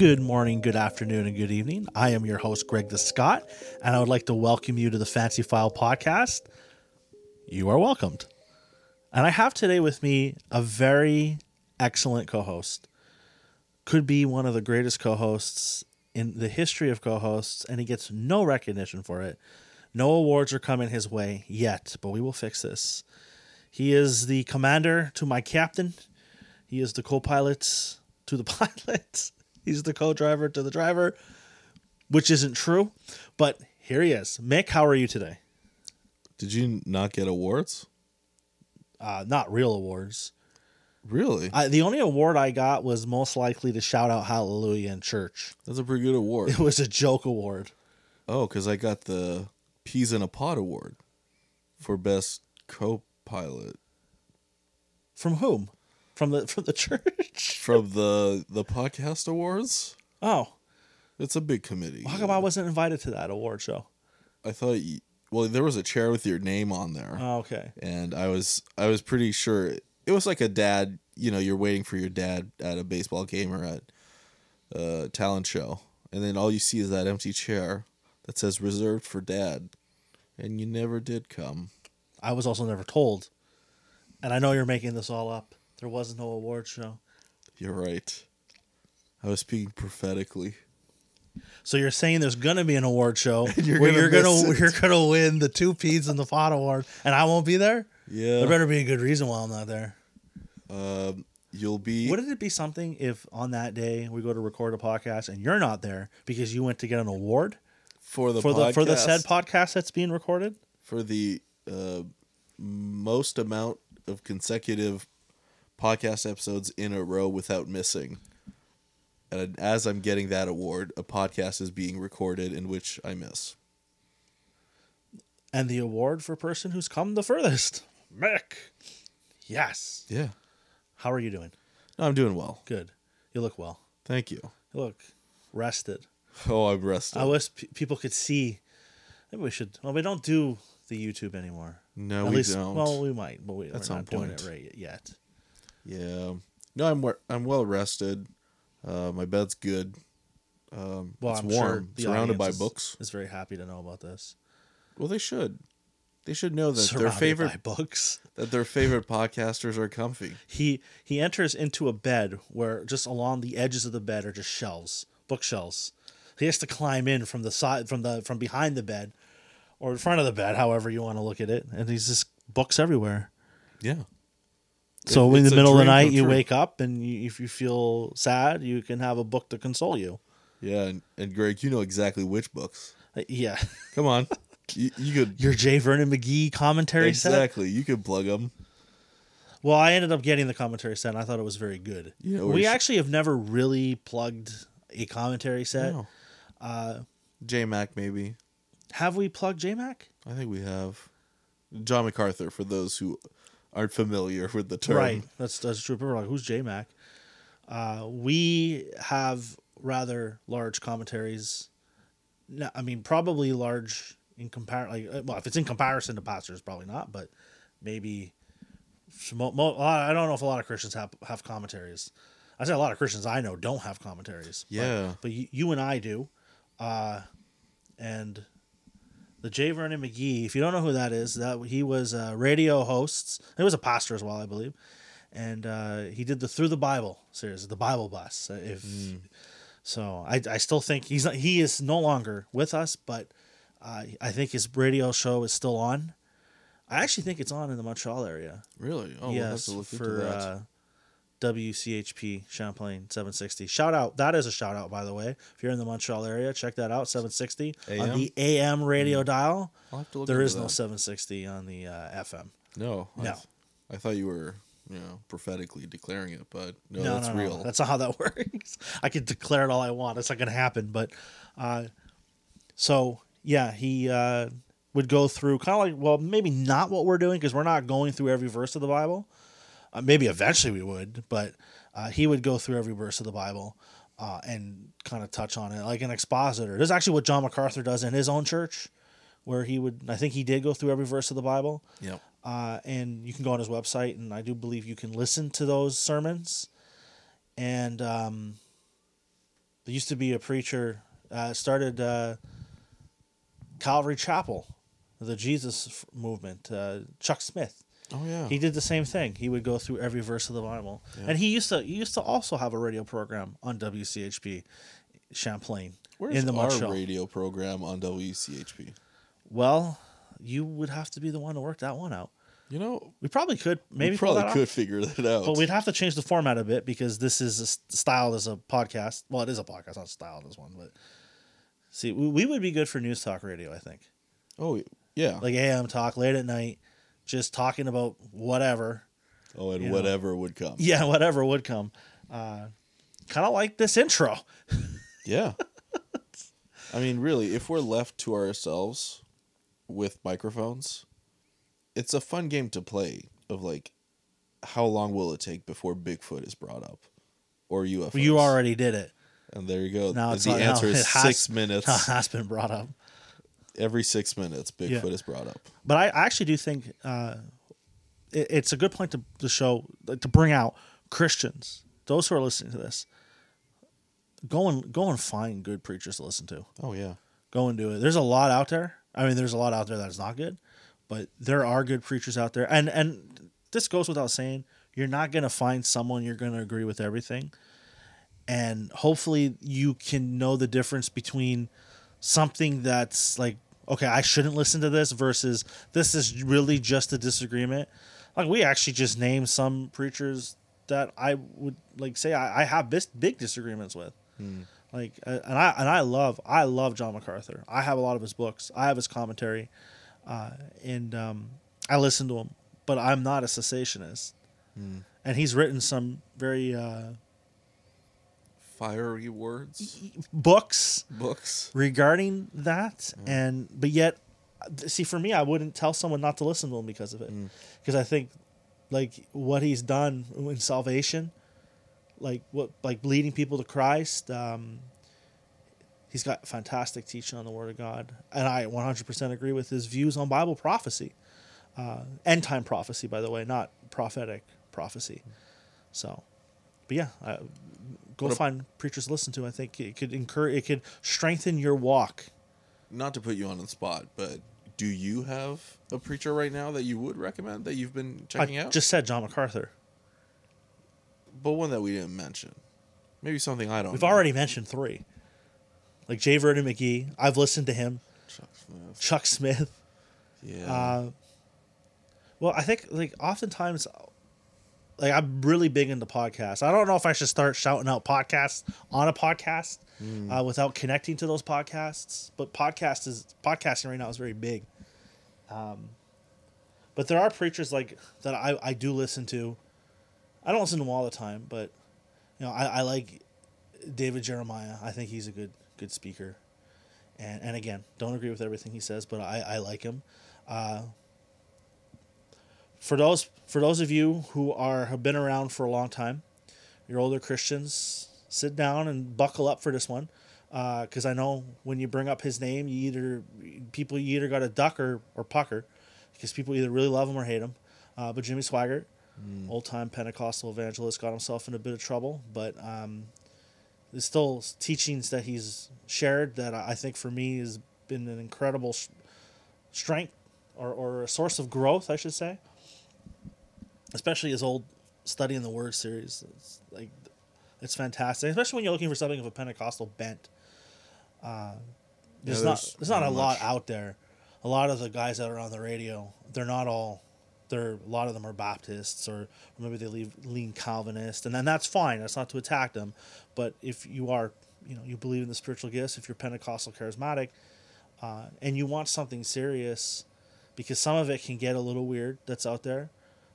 Good morning, good afternoon, and good evening. I am your host, Greg the Scott, and I would like to welcome you to the Fancy File podcast. You are welcomed. And I have today with me a very excellent co host. Could be one of the greatest co hosts in the history of co hosts, and he gets no recognition for it. No awards are coming his way yet, but we will fix this. He is the commander to my captain. He is the co pilot to the pilot. He's the co driver to the driver, which isn't true. But here he is. Mick, how are you today? Did you not get awards? Uh, not real awards. Really? I, the only award I got was most likely to shout out hallelujah in church. That's a pretty good award. It was a joke award. oh, because I got the Peas in a Pod award for best co-pilot From whom? From the from the church? from the the podcast awards. Oh, It's a big committee. how come I wasn't invited to that award show? I thought. You, well, there was a chair with your name on there, Oh, okay. and I was I was pretty sure it was like a dad. You know, you're waiting for your dad at a baseball game or at a talent show, and then all you see is that empty chair that says reserved for dad, and you never did come. I was also never told, and I know you're making this all up. There was no award show. You're right. I was speaking prophetically. So you're saying there's gonna be an award show you're where gonna you're gonna it. you're gonna win the two peas and the pot award, and I won't be there. Yeah. There better be a good reason why I'm not there. Um, you'll be. Wouldn't it be something if on that day we go to record a podcast and you're not there because you went to get an award for the for the for the said podcast, podcast that's being recorded? for the uh, most amount of consecutive podcast episodes in a row without missing. And as I'm getting that award, a podcast is being recorded in which I miss. And the award for person who's come the furthest, Mick. Yes. Yeah. How are you doing? No, I'm doing well. Good. You look well. Thank you. You look rested. Oh, I'm rested. I wish p- people could see. Maybe we should. Well, we don't do the YouTube anymore. no, At we least, don't. well, we might, but we, some not doing it point. right yet. Yeah. No, I'm I'm well rested. Uh, my bed's good. Um, Well, it's I'm warm. sure surrounded by is- books. Is very happy to know about this. Well, they should. They should know that their favorite by books. that their favorite podcasters are comfy. He he enters into a bed where just along the edges of the bed are just shelves, bookshelves. He has to climb in from the side, from the from behind the bed, or in front of the bed, however you want to look at it. And he's just books everywhere. Yeah. So It- in the middle of the night, you true. wake up, and you, if you feel sad, you can have a book to console you. Yeah, and, and Greg, you know exactly which books. Uh, Yeah, Come on. you, you could your J. Vernon McGee commentary set. exactly. You could plug them. Well, I ended up getting the commentary set. and I thought it was very good. Yeah, we we actually have never really plugged a commentary set. No. Uh, J Mac maybe. have we plugged JMac? I think we have. John MacArthur for those who aren't familiar with the term. Right. That's that's true. People are like, who's JMac? Uh, we have rather large commentaries. No, I mean, probably large in compar like uh, well, if it's in comparison to pastors, probably not, but maybe. Mo- mo- I don't know if a lot of Christians have have commentaries. I say a lot of Christians I know don't have commentaries. but- Yeah. but, you, you and I do, uh, and the J. Vernon McGee. If you don't know who that is, that he was a radio host. He was a pastor as well, I believe, and uh, he did the Through the Bible series, the Bible Bus. uh, If so, I, I still think he's not, he is no longer with us, but uh, I think his radio show is still on. I actually think it's on in the Montreal area. Really? Oh, we'll yes, to look into for uh, WCHP Champlain 760. Shout out! That is a shout out, by the way. If you're in the Montreal area, check that out. 760 on the AM radio dial. I'll have to look There into no 760 on the uh, FM. No. I No. th- I thought you were, you know, prophetically declaring it, but no, no, that's no, no, real. That's not how that works. I can declare it all I want. It's not going to happen. But uh, so yeah, he uh, would go through kind of like well, maybe not what we're doing because we're not going through every verse of the Bible. Uh, maybe eventually we would, but uh, he would go through every verse of the Bible uh, and kind of touch on it like an expositor. This is actually what John MacArthur does in his own church, where he would. I think he did go through every verse of the Bible. Yep. uh, and you can go on his website, and I do believe you can listen to those sermons. And um, There used to be a preacher uh, started uh, Calvary Chapel, the Jesus movement. Uh, Chuck Smith. Oh yeah. He did the same thing. He would go through every verse of the Bible, Yeah. and he used to he used to also have a radio program on WCHP Where's Champlain in the our radio program on WCHP? Well, you would have to be the one to work that one out. You know, We probably could maybe we probably could figure that out. But we'd have to change the format a bit because this is a styled as a podcast. Well, it is a podcast, not styled as one. But see, we, we would be good for news talk radio. I think, oh yeah. like AM talk late at night, just talking about whatever. oh, and you know. whatever would come. Yeah, whatever would come. Uh, kind of like this intro. Yeah. I mean, really, if we're left to ourselves with microphones, it's a fun game to play of like how long will it take before Bigfoot is brought up or UFOs? You already did it. And there you go. Now it's the not- now answer is it has- 6 minutes. Now it has been brought up. Every 6 minutes Bigfoot Yeah. is brought up. But I I actually do think uh, it, it's a good point to, to show, to bring out Christians, those who are listening to this. Go and go and find good preachers to listen to. Oh yeah. Go and do it. There's a lot out there. I mean, there's a lot out there that's not good, but there are good preachers out there. And and this goes without saying. You're not gonna find someone you're gonna agree with everything, and hopefully you can know the difference between something that's like okay i shouldn't listen to this versus this is really just a disagreement. Like we actually just named some preachers that i would like say i, I have this big disagreements with. Like uh, and i and i love i love john macarthur. I have a lot of his books. I have his commentary uh, and um, i listen to him but i'm not a cessationist. And he's written some very uh, Fiery words, books. Books. regarding that and but yet see for me i wouldn't tell someone not to listen to him because of it. Because i think like what he's done in salvation like what like leading people to christ um he's got fantastic teaching on the word of god. And i 100% agree with his views on bible prophecy uh end time prophecy by the way not prophetic prophecy. So but yeah I, go What a- find preachers to listen to i think it could encourage it could strengthen your walk Not to put you on the spot, but do you have a preacher right now that you would recommend that you've been checking I out? just said John MacArthur. but one that we didn't mention. Maybe something I don't. We've know. already mentioned three. Like J. Vernon McGee. I've listened to him. Chuck Smith. Chuck Smith. Yeah. Uh, well, I think like oftentimes, like I'm really big into podcasts. I don't know if I should start shouting out podcasts on a podcast uh, without connecting to those podcasts. But podcast is podcasting right now is very big. Um, but there are preachers like that I, I do listen to. I don't listen to them all the time, but you know I, I like David Jeremiah. I think he's a good good speaker. And and again, don't agree with everything he says, but I, I like him. Uh, for those for those of you who are have been around for a long time, you're older Christians, sit down and buckle up for this one, because I know when you bring up his name, you either people you either got a duck or, or pucker, because people either really love him or hate him. Uh, but Jimmy Swaggart, old time Pentecostal evangelist, got himself in a bit of trouble, but um, there's still teachings that he's shared that I think for me has been an incredible strength or, or a source of growth, I should say. Especially his old study in the Word series, it's like it's fantastic. Especially when you're looking for something of a Pentecostal bent. Uh, there's, not there's there's not a not lot out there. A lot of the guys that are on the radio, they're not all. They're a lot of them are Baptists or maybe they leave, lean Calvinist, and then that's fine. That's not to attack them, but if you are, you know, you believe in the spiritual gifts, if you're Pentecostal charismatic, uh, and you want something serious, because some of it can get a little weird. That's out there.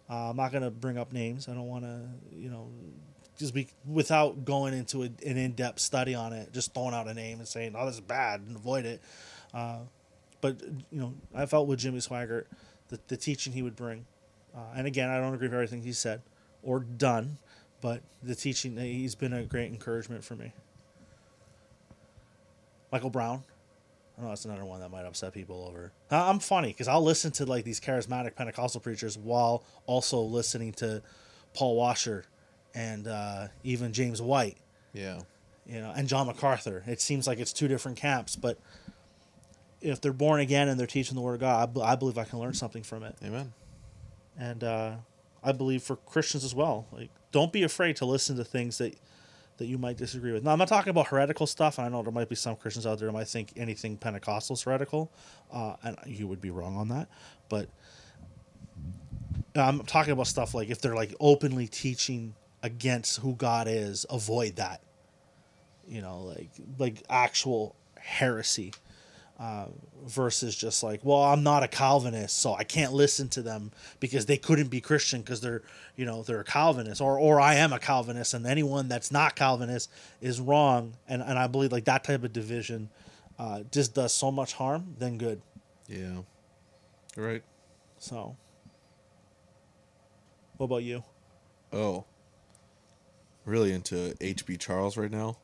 Uh, I'm not gonna bring up names. I don't want to, you know, just be without going into a, an in-depth study on it. Just throwing out a name and saying, "Oh, this is bad," and avoid it. Uh, but you know, I felt with Jimmy Swaggart, the, the teaching he would bring, uh, and again, I don't agree with everything he said or done, but the teaching he's been a great encouragement for me. Michael Brown. I know that's another one that might upset people over. I'm funny because I'll listen to like these charismatic Pentecostal preachers while also listening to Paul Washer and uh, even James White. yeah. you know, and John MacArthur. It seems like it's two different camps, but if they're born again and they're teaching the Word of God, I, believe I can learn something from it. Amen. And uh, I believe for Christians as well, like don't be afraid to listen to things that that you might disagree with. Now, I'm not talking about heretical stuff. and I know there might be some Christians out there that might think anything Pentecostal is heretical, uh, and you would be wrong on that. But I'm talking about stuff like if they're like openly teaching against who God is, avoid that. You know, like like actual heresy uh, versus just like, well, I'm not a Calvinist, so I can't listen to them because they couldn't be Christian because they're, you know, they're a Calvinist, or or I am a Calvinist, and anyone that's not Calvinist is wrong, and and I believe like that type of division uh, just does so much harm than good. Yeah. Right. So, what about you? Oh. Really into HB Charles right now.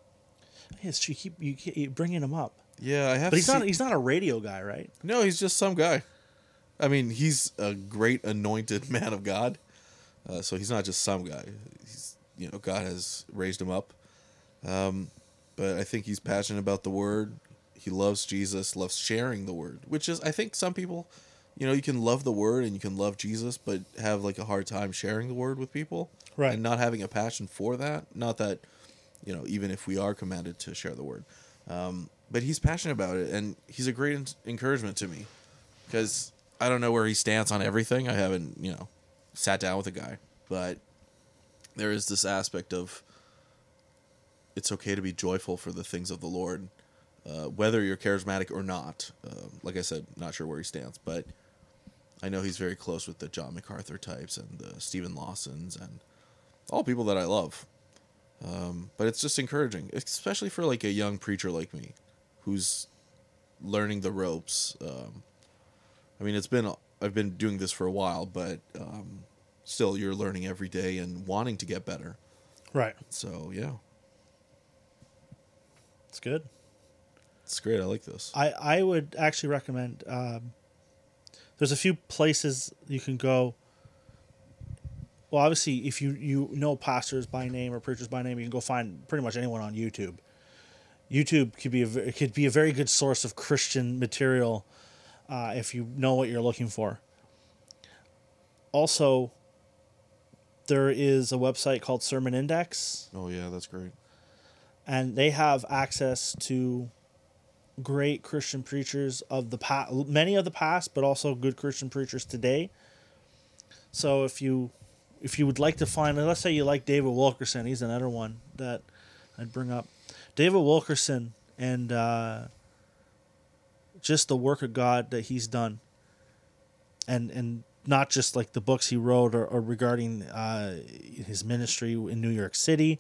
Yes, you keep you keep bringing him up, Yeah, I have. but he's seen- not he's not a radio guy, right? No, he's just some guy. I mean, he's a great anointed man of God. Uh, so he's not just some guy. He's you know God has raised him up. Um, but I think he's passionate about the word. He loves Jesus, loves sharing the word, which is I think some people, you know, you can love the word and you can love Jesus, but have like a hard time sharing the word with people, Right. And not having a passion for that. Not that, you know, even if we are commanded to share the word, um, but he's passionate about it, and he's a great en- encouragement to me because I don't know where he stands on everything. I haven't, you know, sat down with a guy, but there is this aspect of it's okay to be joyful for the things of the Lord, uh, whether you're charismatic or not. Um like I said, not sure where he stands, but I know he's very close with the John MacArthur types and the Steven Lawsons and all people that I love. Um, but it's just encouraging, especially for like a young preacher like me, who's learning the ropes. Um, I mean, it's been I've been doing this for a while, but um, still, you're learning every day and wanting to get better. Right. So yeah, It's good. it's great. I like this. I, I would actually recommend. Um, there's a few places you can go. Well, obviously, if you you know pastors by name or preachers by name, you can go find pretty much anyone on YouTube. YouTube could be a could be a very good source of Christian material uh, if you know what you're looking for. Also, there is a website called Sermon Index Oh yeah, that's great. and they have access to great Christian preachers of the past, many of the past, but also good Christian preachers today. So if you if you would like to find, let's say you like David Wilkerson, he's another one that I'd bring up. David Wilkerson and uh, just the work of God that he's done, and and not just like the books he wrote or, or regarding uh, his ministry in New York City,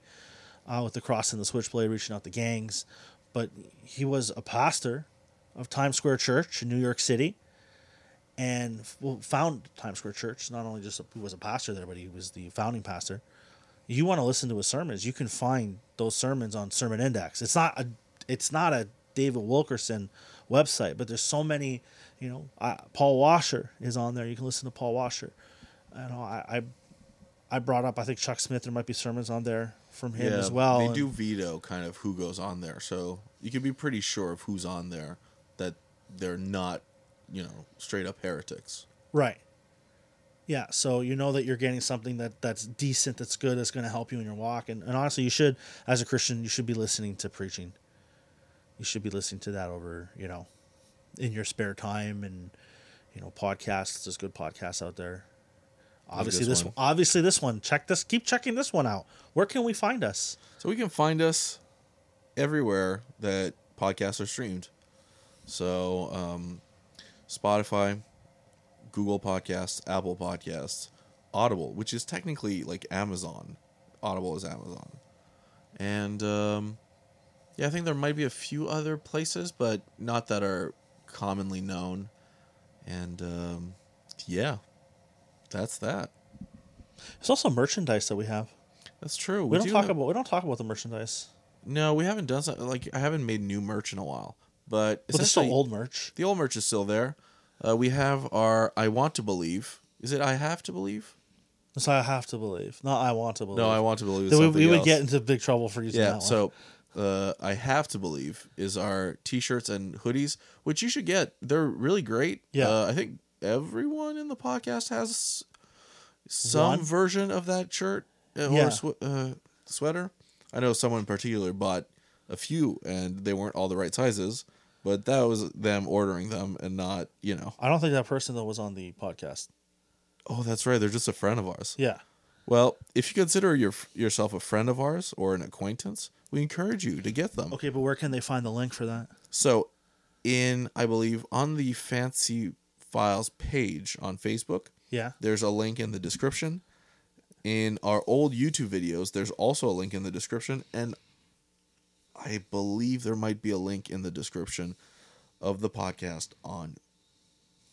uh, with the cross and the switchblade reaching out the gangs, but he was a pastor of Times Square Church in New York City, and found Times Square Church. Not only just a, he was a pastor there, but he was the founding pastor. You want to listen to his sermons? You can find those sermons on Sermon Index. It's not a it's not a David Wilkerson website, but there's so many. You know, I, Paul Washer is on there. You can listen to Paul Washer. I know I, I I brought up. I think Chuck Smith. There might be sermons on there from him as well. They and- do veto kind of who goes on there, so you can be pretty sure of who's on there that they're not, you know, straight up heretics. Right. Yeah, so you know that you're getting something that that's decent, that's good, that's going to help you in your walk, and, and honestly, you should, as a Christian, you should be listening to preaching. You should be listening to that over, you know, in your spare time, and you know, podcasts. There's good podcasts out there. Obviously, this this one. one. Obviously, this one. Check this. Keep checking this one out. Where can we find us? So we can find us everywhere that podcasts are streamed. So um, Spotify, Google Podcasts, Apple Podcasts, Audible, which is technically like Amazon. Audible is Amazon, and um, yeah, I think there might be a few other places, but not that are commonly known. And um, yeah, that's that. There's also merchandise that we have. That's true. We, don't do talk have- about. We don't talk about the merchandise. No, we haven't done something like I haven't made new merch in a while. But But it's still essentially, old merch. the old merch is still there. Uh, we have our I want to believe. Is it I have to believe? So I have to believe. Not I want to believe. No, I want to believe. Then we, we would else. get into big trouble for using yeah. that one. So uh, I have to believe, is our t-shirts and hoodies, which you should get. They're really great. Yeah. uh, I think everyone in the podcast has some One? version of that shirt uh, Yeah. or sw- uh, sweater. I know someone in particular bought a few, and they weren't all the right sizes, but that was them ordering them and not, you know. I don't think that person though was on the podcast. Oh, that's right. They're just a friend of ours. Yeah. Well, if you consider your, yourself a friend of ours or an acquaintance, we encourage you to get them. Okay, but where can they find the link for that? So, in I believe on the Fancy Files page on Facebook, Yeah. there's a link in the description. In our old YouTube videos, there's also a link in the description, and I believe there might be a link in the description of the podcast on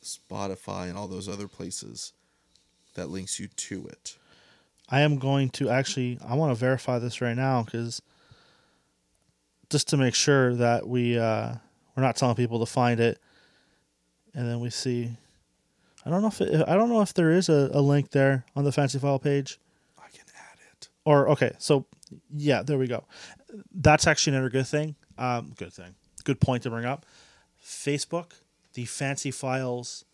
Spotify and all those other places that links you to it. I am going to actually. I want to verify this right now because just to make sure that we uh, we're not telling people to find it, and then we see. I don't know if it, I don't know if there is a, a link there on the fancy file page, I can add it. or okay, so yeah, there we go. That's actually another good thing. Um, good thing. Good point to bring up. Facebook, the Fancy Files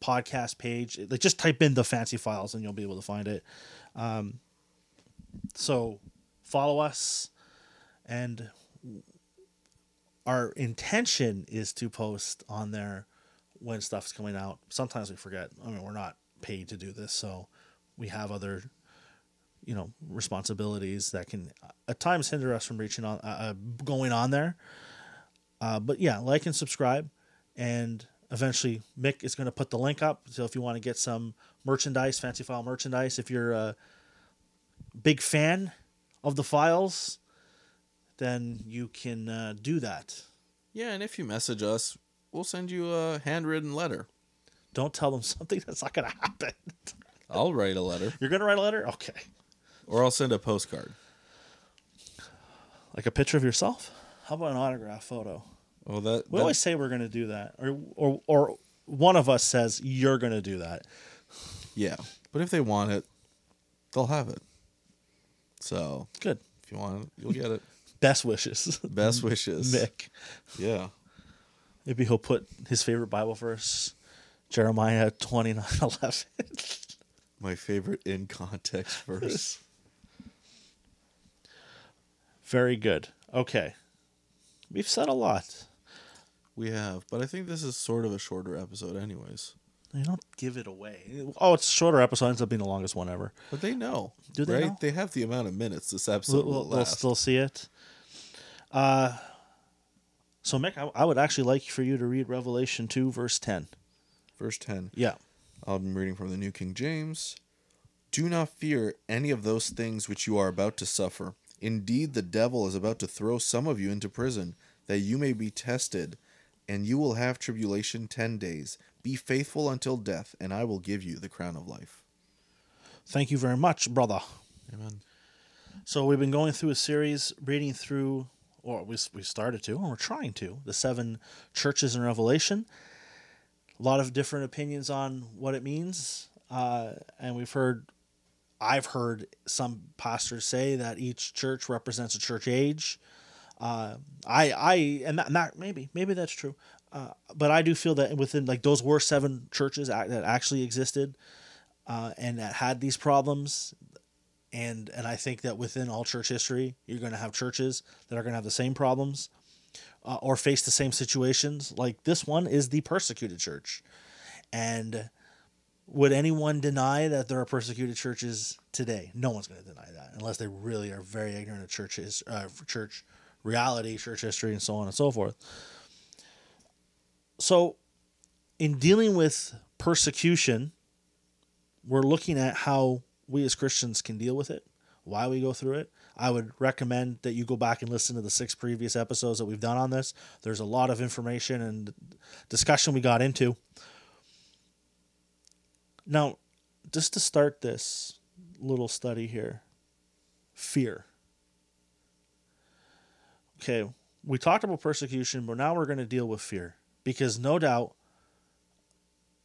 podcast page. Like just type in the Fancy Files and you'll be able to find it. Um, so follow us, and our intention is to post on there when stuff's coming out. Sometimes we forget. I mean, we're not paid to do this, so we have other you know responsibilities that can uh, at times hinder us from reaching on uh, uh, going on there. Uh, but yeah like and subscribe and eventually mick is going to put the link up. So if you want to get some merchandise fancy file merchandise if you're a big fan of the files then you can uh, do that. Yeah, and if you message us, we'll send you a handwritten letter. don't tell them something that's not going to happen. I'll write a letter, you're going to write a letter? Okay or I'll send a postcard. like a picture of yourself how about an autograph photo Well, that, We that- always say we're going to do that, or or or one of us says you're going to do that. yeah. But if they want it, they'll have it. So Good. if you want it, you'll get it. Best wishes, Best wishes, Mick. Yeah. Maybe he'll put his favorite Bible verse, Jeremiah twenty nine eleven. My favorite in context verse. Very good. Okay, we've said a lot. we have, but I think this is sort of a shorter episode, anyways. You don't give it away. Oh, it's a shorter episode. Ends up being the longest one ever. But they know, Do they right? know? They have the amount of minutes this episode We'll, will we'll still see it. Uh, so Mick, I, I would actually like for you to read Revelation two, verse ten. Verse ten. Yeah. I'm reading from the New King James. Do not fear any of those things which you are about to suffer. Indeed, the devil is about to throw some of you into prison, that you may be tested, and you will have tribulation ten days. Be faithful until death, and I will give you the crown of life. Thank you very much, brother. Amen. So we've been going through a series, reading through, or we we started to, and we're trying to, the seven churches in Revelation. A lot of different opinions on what it means, uh, and we've heard, I've heard some pastors say that each church represents a church age. Uh, I I and that, maybe maybe that's true, uh, but I do feel that within like those were seven churches that actually existed, uh, and that had these problems and and I think that within all church history, you're going to have churches that are going to have the same problems uh, or face the same situations. Like this one is the persecuted church, and would anyone deny that there are persecuted churches today? No one's going to deny that unless they really are very ignorant of churches, uh, church reality, church history, and so on and so forth. So, in dealing with persecution, we're looking at how we as Christians can deal with it, why we go through it. I would recommend that you go back and listen to the six previous episodes that we've done on this. There's a lot of information and discussion we got into. Now, just to start this little study here fear. Okay, we talked about persecution, but now we're going to deal with fear. Because no doubt,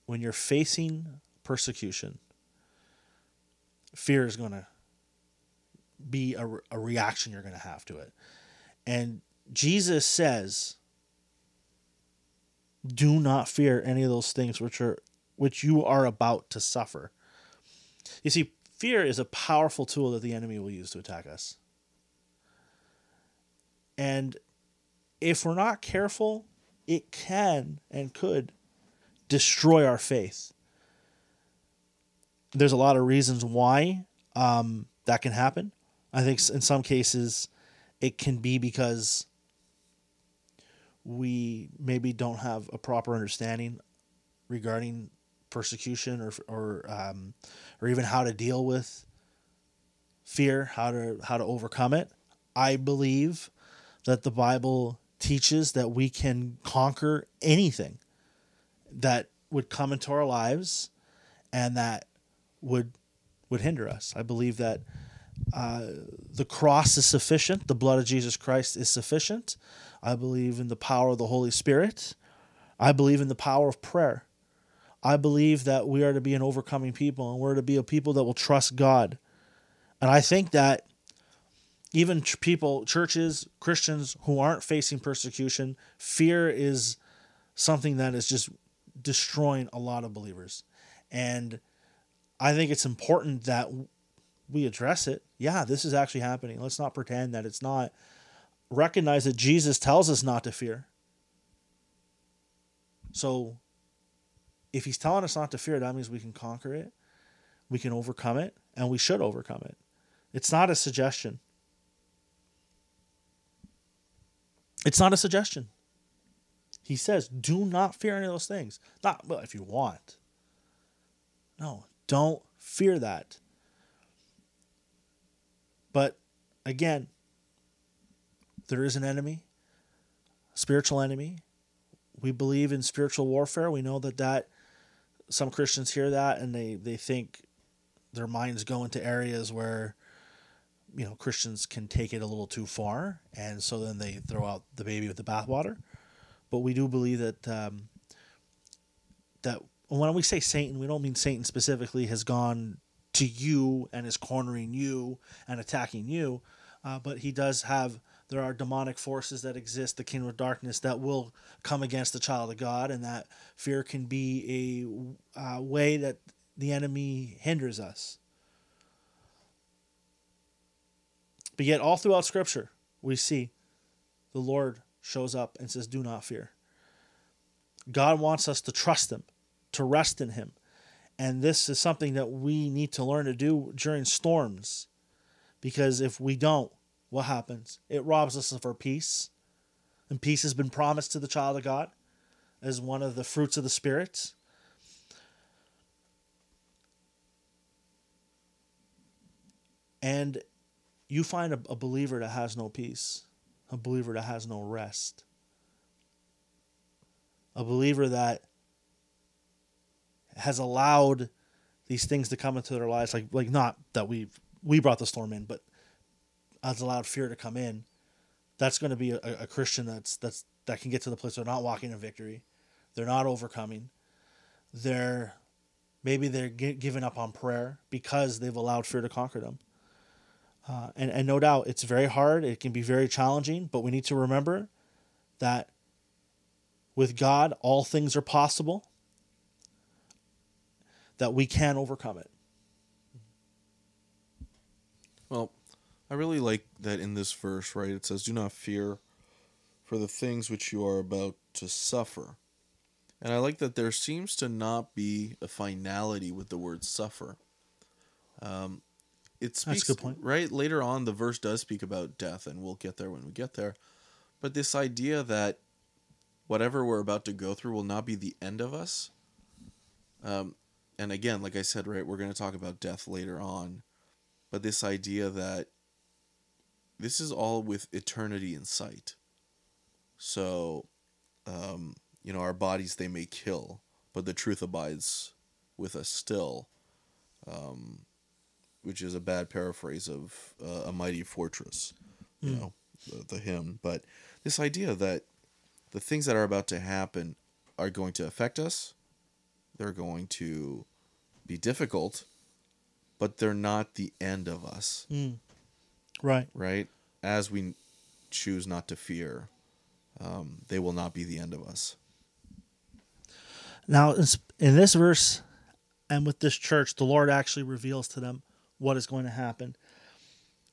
when you're facing persecution, fear is going to be a, a reaction you're going to have to it. And Jesus says, "Do not fear any of those things which are which you are about to suffer." You see, fear is a powerful tool that the enemy will use to attack us. And if we're not careful, it can and could destroy our faith. There's a lot of reasons why um, that can happen. I think in some cases it can be because we maybe don't have a proper understanding regarding persecution or or um, or even how to deal with fear, how to how to overcome it. I believe that the Bible teaches that we can conquer anything that would come into our lives and that would would hinder us. I believe that uh, the cross is sufficient. The blood of Jesus Christ is sufficient. I believe in the power of the Holy Spirit. I believe in the power of prayer. I believe that we are to be an overcoming people and we're to be a people that will trust God. And I think that even ch- people, churches, Christians who aren't facing persecution, fear is something that is just destroying a lot of believers. And I think it's important that we address it. Yeah, this is actually happening. Let's not pretend that it's not. Recognize that Jesus tells us not to fear. So if he's telling us not to fear, that means we can conquer it, we can overcome it, and we should overcome it. It's not a suggestion. It's not a suggestion. He says, do not fear any of those things. Not, well, if you want. No, don't fear that. But again, there is an enemy, spiritual enemy. We believe in spiritual warfare. We know that that some Christians hear that and they they think their minds go into areas where you know Christians can take it a little too far, and so then they throw out the baby with the bathwater. But we do believe that um, that when we say Satan, we don't mean Satan specifically has gone to you and is cornering you and attacking you, uh, but he does have. There are demonic forces that exist, the kingdom of darkness, that will come against the child of God, and that fear can be a uh, way that the enemy hinders us. But yet, all throughout Scripture, we see the Lord shows up and says, Do not fear. God wants us to trust Him, to rest in Him. And this is something that we need to learn to do during storms. Because if we don't, what happens? It robs us of our peace. And peace has been promised to the child of God as one of the fruits of the Spirit. And you find a, a believer that has no peace, a believer that has no rest, a believer that has allowed these things to come into their lives, like like not that we we brought the storm in, but has allowed fear to come in. That's going to be a, a Christian that's that's that can get to the place they're not walking in victory, they're not overcoming, they're maybe they're gi- giving up on prayer because they've allowed fear to conquer them. Uh, and, and no doubt it's very hard. It can be very challenging, but we need to remember that with God, all things are possible, that we can overcome it. Well, I really like that in this verse, right? It says, Do not fear for the things which you are about to suffer. And I like that there seems to not be a finality with the word suffer. Um, it speaks, That's a good point. right? Later on, the verse does speak about death, and we'll get there when we get there. But this idea that whatever we're about to go through will not be the end of us. Um, and again, like I said, right, we're going to talk about death later on. But this idea that this is all with eternity in sight. So, um, you know, our bodies, they may kill, but the truth abides with us still. Um, which is a bad paraphrase of uh, a mighty fortress, you Mm. know, the, the hymn. But this idea that the things that are about to happen are going to affect us, they're going to be difficult, but they're not the end of us, Mm. Right. right? As we choose not to fear, um, they will not be the end of us. Now, in, this verse and with this church, the Lord actually reveals to them what is going to happen.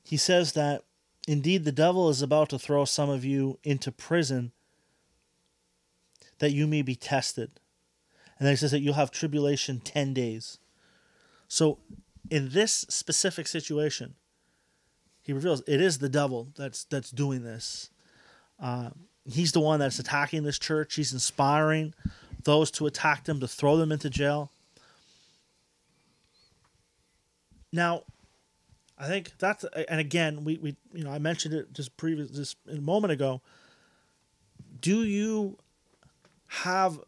He says that indeed the devil is about to throw some of you into prison that you may be tested. And then he says that you'll have tribulation 10 days. So, in this specific situation, he reveals it is the devil that's that's doing this. Uh, he's the one that's attacking this church. He's inspiring those to attack them to throw them into jail. Now, I think that's and again we, we you know I mentioned it just previous just a moment ago. Do you have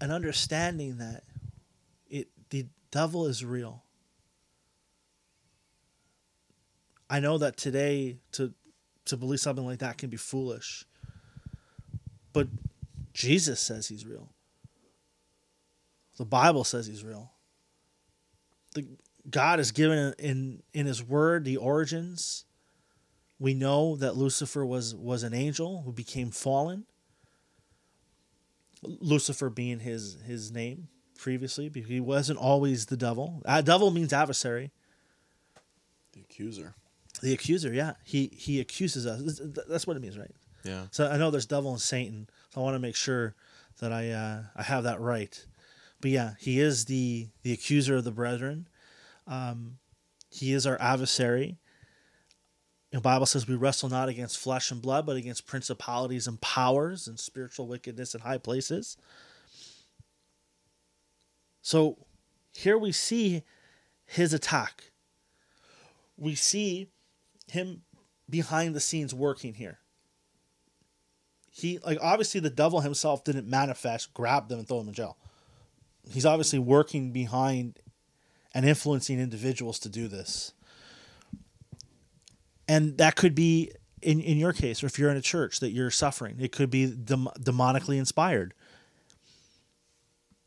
an understanding that it the devil is real? I know that today to to believe something like that can be foolish. But Jesus says he's real. The Bible says he's real. The God has given in in his word the origins. We know that Lucifer was was an angel who became fallen. Lucifer being his his name previously, because he wasn't always the devil. Uh, devil means adversary. The accuser. The accuser, yeah. He he accuses us. That's what it means, right? Yeah. So I know there's devil and Satan, so I want to make sure that I uh, I have that right. But yeah, he is the the accuser of the brethren. Um, he is our adversary. The Bible says we wrestle not against flesh and blood, but against principalities and powers and spiritual wickedness in high places. So here we see his attack. We see him behind the scenes working here. He like obviously the devil himself didn't manifest, grab them and throw them in jail. He's obviously working behind and influencing individuals to do this. And that could be in, in your case, or if you're in a church that you're suffering, it could be dem- demonically inspired.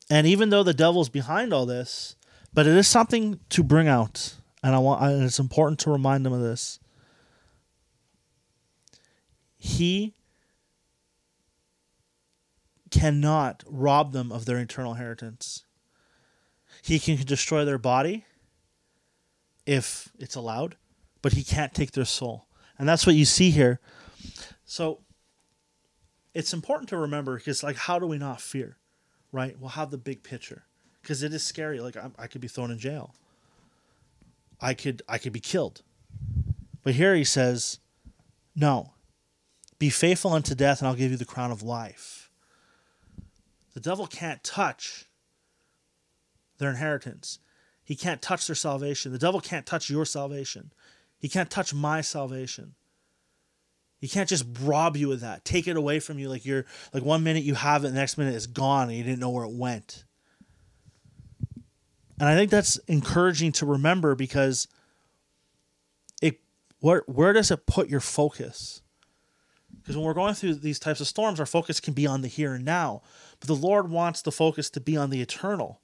And even though the devil's behind all this, but it is something to bring out, and I want, and it's important to remind them of this. He cannot rob them of their eternal inheritance. He can destroy their body if it's allowed, but he can't take their soul. And that's what you see here. So it's important to remember because, like, how do we not fear, right? We'll have the big picture because it is scary. Like, I, I could be thrown in jail. I could I could be killed. But here he says, "No. Be faithful unto death and I'll give you the crown of life." The devil can't touch their inheritance. He can't touch their salvation. The devil can't touch your salvation. He can't touch my salvation. He can't just rob you of that, take it away from you like you're like one minute you have it, the next minute it's gone and you didn't know where it went. And I think that's encouraging to remember because it where where does it put your focus? Because when we're going through these types of storms, our focus can be on the here and now. But the Lord wants the focus to be on the eternal.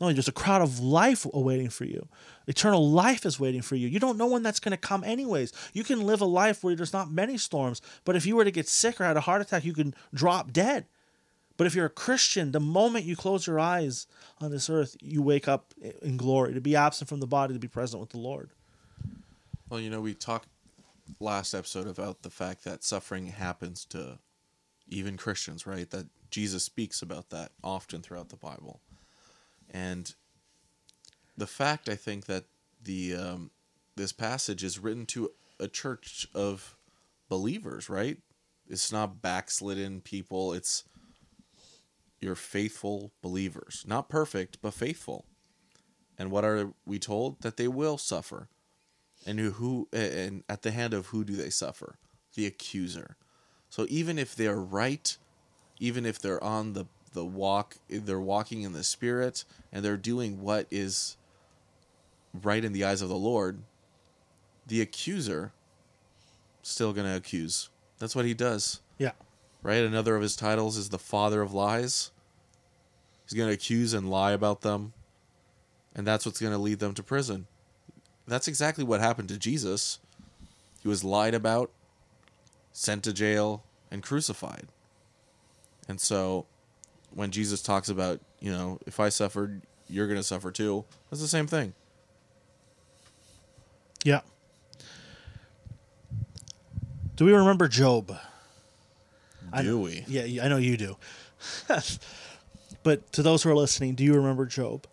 No, there's a crown of life awaiting for you. Eternal life is waiting for you. You don't know when that's going to come, anyways. You can live a life where there's not many storms, but if you were to get sick or had a heart attack, you can drop dead. But if you're a Christian, the moment you close your eyes on this earth, you wake up in glory. To be absent from the body, to be present with the Lord. Well, you know, we talked last episode about the fact that suffering happens to even Christians, right? That Jesus speaks about that often throughout the Bible. And the fact I think that the um, this passage is written to a church of believers, right? It's not backslidden people. It's your faithful believers, not perfect, but faithful. And what are we told that they will suffer? And who and at the hand of who do they suffer? The accuser. So even if they're right, even if they're on the the walk they're walking in the spirit and they're doing what is right in the eyes of the Lord, the accuser still going to accuse. That's what he does. Yeah. Right? Another of his titles is the father of lies. He's going to accuse and lie about them. And that's what's going to lead them to prison. That's exactly what happened to Jesus. He was lied about sent to jail, and crucified. And so when Jesus talks about, you know, if I suffered, you're going to suffer too, that's the same thing. Yeah. Do we remember Job? I- Do we? Yeah, I know you do. but to those who are listening, do you remember Job?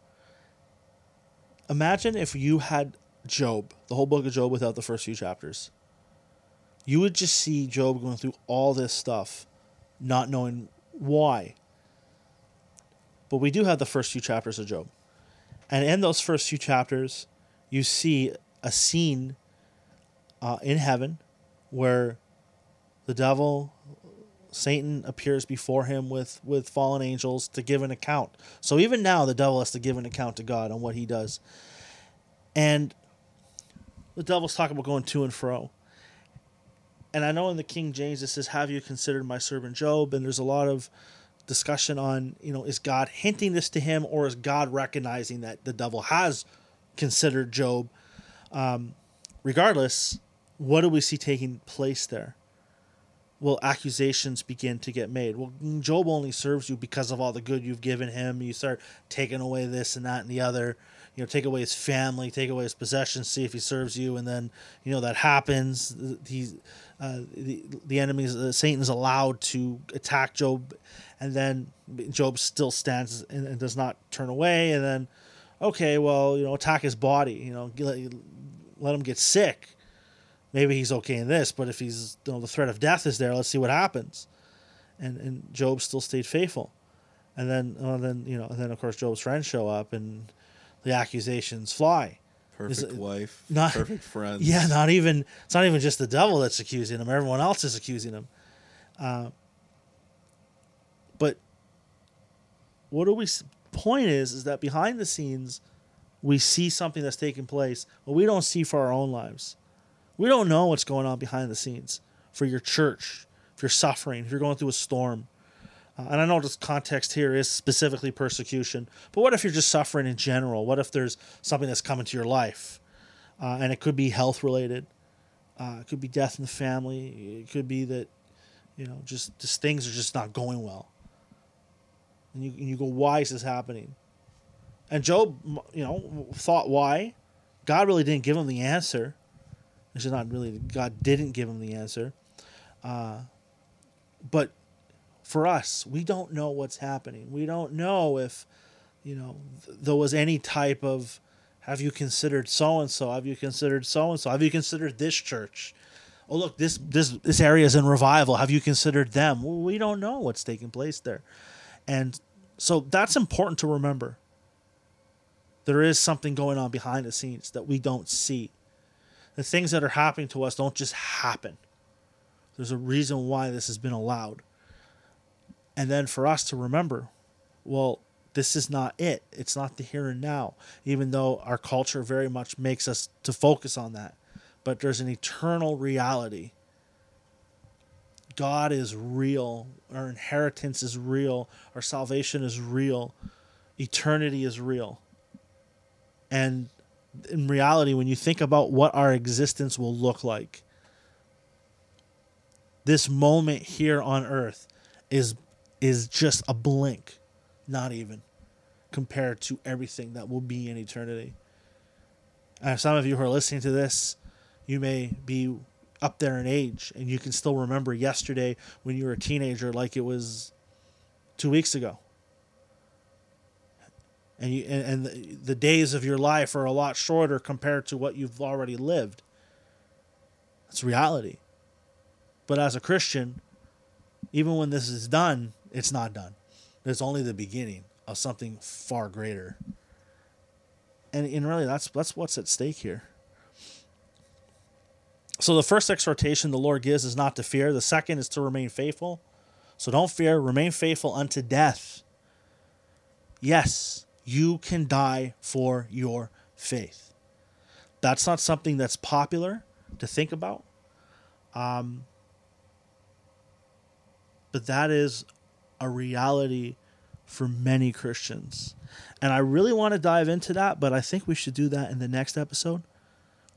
Imagine if you had Job, the whole book of Job without the first few chapters. You would just see Job going through all this stuff, not knowing why. But we do have the first few chapters of Job. And in those first few chapters, you see a scene uh, in heaven where the devil Satan appears before him with with fallen angels to give an account. So even now the devil has to give an account to God on what he does. And the devil's talking about going to and fro. And I know in the King James it says, Have you considered my servant Job? And there's a lot of discussion on, you know, is God hinting this to him or is God recognizing that the devil has considered Job? Um, regardless, what do we see taking place there? Well, accusations begin to get made. Well, Job only serves you because of all the good you've given him. You start taking away this and that and the other. You know, take away his family, take away his possessions, see if he serves you, and then you know that happens. He's uh, the the enemies. Uh, Satan's allowed to attack Job, and then Job still stands and, and does not turn away. And then, okay, well, you know, attack his body. You know, let, let him get sick maybe he's okay in this, but if he's you know the threat of death is there, let's see what happens. And and Job still stayed faithful, and then well, then you know and then of course Job's friends show up and the accusations fly. Perfect wife, not- perfect friends. Yeah, not even it's not even just the devil that's accusing him; everyone else is accusing him. Uh, but what do we? Point is, is that behind the scenes, we see something that's taking place, but we don't see for our own lives. We don't know what's going on behind the scenes for your church, if you're suffering, if you're going through a storm. Uh, and I know this context here is specifically persecution, but what if you're just suffering in general? What if there's something that's coming to your life? Uh, and it could be health related, uh, it could be death in the family, it could be that, you know, just, just things are just not going well. And you, and you go, why is this happening? And Job, you know, thought why. God really didn't give him the answer. It's not really God didn't give him the answer. Uh, but for us, we don't know what's happening. We don't know if, you know, th- there was any type of, have you considered so and so? Have you considered so and so? Have you considered this church? Oh look, this this this area is in revival. Have you considered them? Well, we don't know what's taking place there, and so that's important to remember. There is something going on behind the scenes that we don't see the things that are happening to us don't just happen. There's a reason why this has been allowed. And then for us to remember, well, this is not it. It's not the here and now, even though our culture very much makes us to focus on that. But there's an eternal reality. God is real. Our inheritance is real. Our salvation is real. Eternity is real. And in reality, when you think about what our existence will look like, this moment here on earth is is just a blink, not even compared to everything that will be in eternity. And some of you who are listening to this, you may be up there in age and you can still remember yesterday when you were a teenager like it was two weeks ago. And you and, and the, the days of your life are a lot shorter compared to what you've already lived. It's reality. But as a christian even when this is done it's not done. It's only the beginning of something far greater. And, and really that's that's what's at stake here. So the first exhortation the lord gives is not to fear. The second is to remain faithful. So don't fear. Remain faithful unto death. Yes you can die for your faith. That's not something that's popular to think about. Um, but that is a reality for many Christians. And I really want to dive into that, but I think we should do that in the next episode.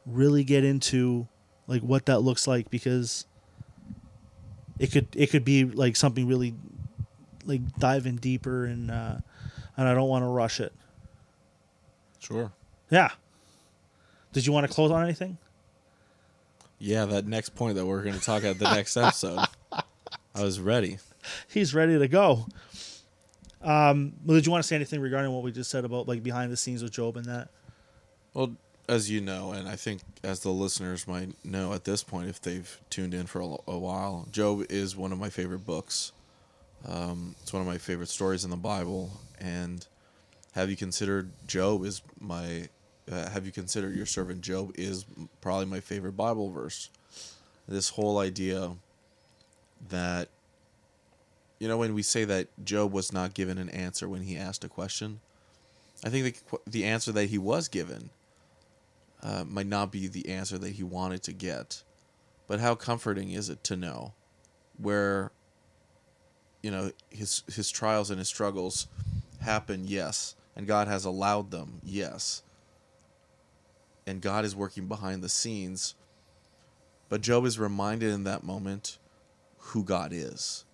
Really get into like what that looks like because it could it could be like something really like diving deeper and uh, and I don't want to rush it. Sure. Yeah. Did you want to close on anything? Yeah, that next point that we're going to talk at the next episode. I was ready. He's ready to go. Um, well, did you want to say anything regarding what we just said about like behind the scenes with Job and that? Well, as you know, and I think as the listeners might know at this point, if they've tuned in for a, a while, Job is one of my favorite books. Um, it's one of my favorite stories in the Bible. And have you considered Job is my? Uh, have you considered your servant Job is probably my favorite Bible verse. This whole idea that you know when we say that Job was not given an answer when he asked a question, I think the the answer that he was given uh, might not be the answer that he wanted to get. But how comforting is it to know where you know his his trials and his struggles happen, yes, and God has allowed them, yes. And God is working behind the scenes. But Job is reminded in that moment who God is.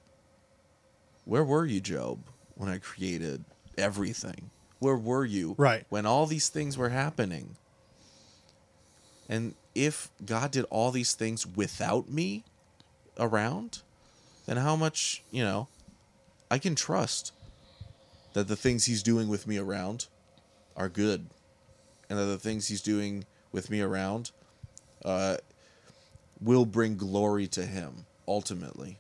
Where were you, Job, when I created everything? Where were you Right. when all these things were happening? And if God did all these things without me around, then how much, you know, I can trust that the things he's doing with me around are good and that the things he's doing with me around uh, will bring glory to him ultimately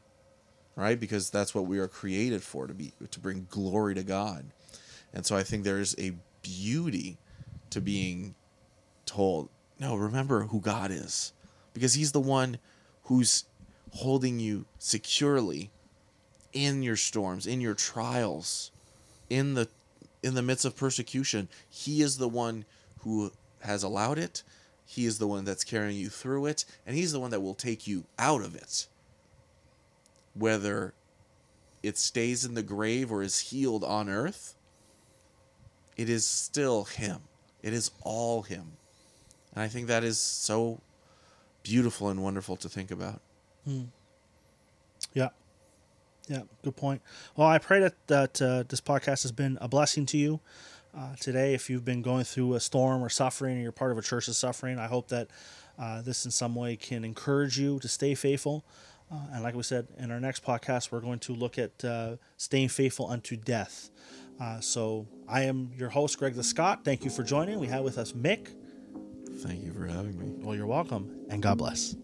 right? Because that's what we are created for to be to bring glory to god. And so i think there's a beauty to being told no remember who god is. Because he's the one who's holding you securely in your storms in your trials in the in the midst of persecution. He is the one who has allowed it. He is the one that's carrying you through it. And he's the one that will take you out of it whether it stays in the grave or is healed on earth it is still him it is all him and i think that is so beautiful and wonderful to think about Yeah. Yeah, good point. Well, I pray that that uh, this podcast has been a blessing to you uh, today. If you've been going through a storm or suffering, or you're part of a church that's suffering, I hope that uh, this in some way can encourage you to stay faithful. Uh, and like we said in our next podcast, we're going to look at uh, staying faithful unto death. Uh, so I am your host, Greg the Scott. Thank you for joining. We have with us Mick. thank you for having me Well, you're welcome, and God bless.